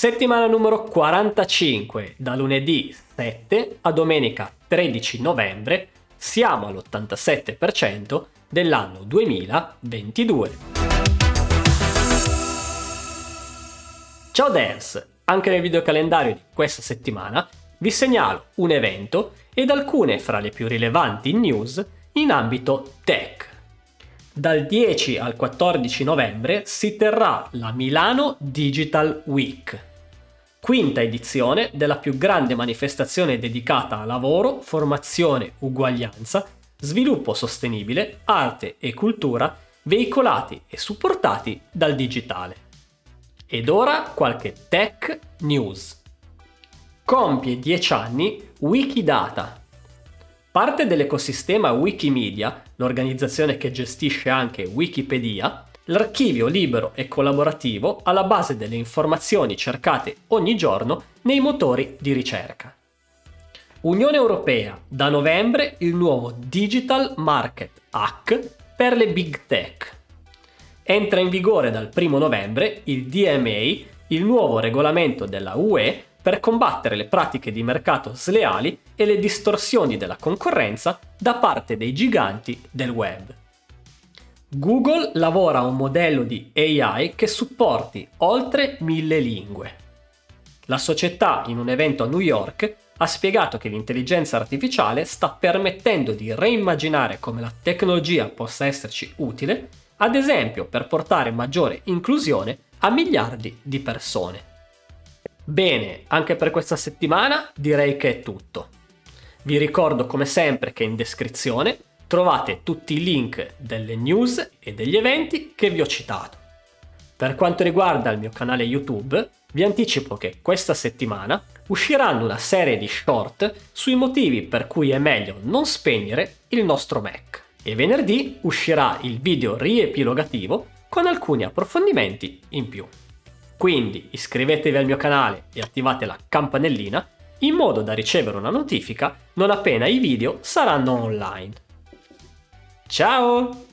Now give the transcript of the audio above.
Settimana numero 45, da lunedì 7 a domenica 13 novembre, siamo all'87% dell'anno 2022. Ciao Dance! Anche nel videocalendario di questa settimana vi segnalo un evento ed alcune fra le più rilevanti news in ambito tech. Dal 10 al 14 novembre si terrà la Milano Digital Week, quinta edizione della più grande manifestazione dedicata a lavoro, formazione, uguaglianza, sviluppo sostenibile, arte e cultura veicolati e supportati dal digitale. Ed ora qualche tech news compie 10 anni Wikidata. Parte dell'ecosistema Wikimedia, l'organizzazione che gestisce anche Wikipedia, l'archivio libero e collaborativo alla base delle informazioni cercate ogni giorno nei motori di ricerca. Unione Europea, da novembre il nuovo Digital Market Act per le Big Tech. Entra in vigore dal 1 novembre il DMA, il nuovo regolamento della UE per combattere le pratiche di mercato sleali e le distorsioni della concorrenza da parte dei giganti del web. Google lavora a un modello di AI che supporti oltre mille lingue. La società in un evento a New York ha spiegato che l'intelligenza artificiale sta permettendo di reimmaginare come la tecnologia possa esserci utile, ad esempio per portare maggiore inclusione a miliardi di persone. Bene, anche per questa settimana direi che è tutto. Vi ricordo come sempre che in descrizione trovate tutti i link delle news e degli eventi che vi ho citato. Per quanto riguarda il mio canale YouTube, vi anticipo che questa settimana usciranno una serie di short sui motivi per cui è meglio non spegnere il nostro Mac. E venerdì uscirà il video riepilogativo con alcuni approfondimenti in più. Quindi iscrivetevi al mio canale e attivate la campanellina in modo da ricevere una notifica non appena i video saranno online. Ciao!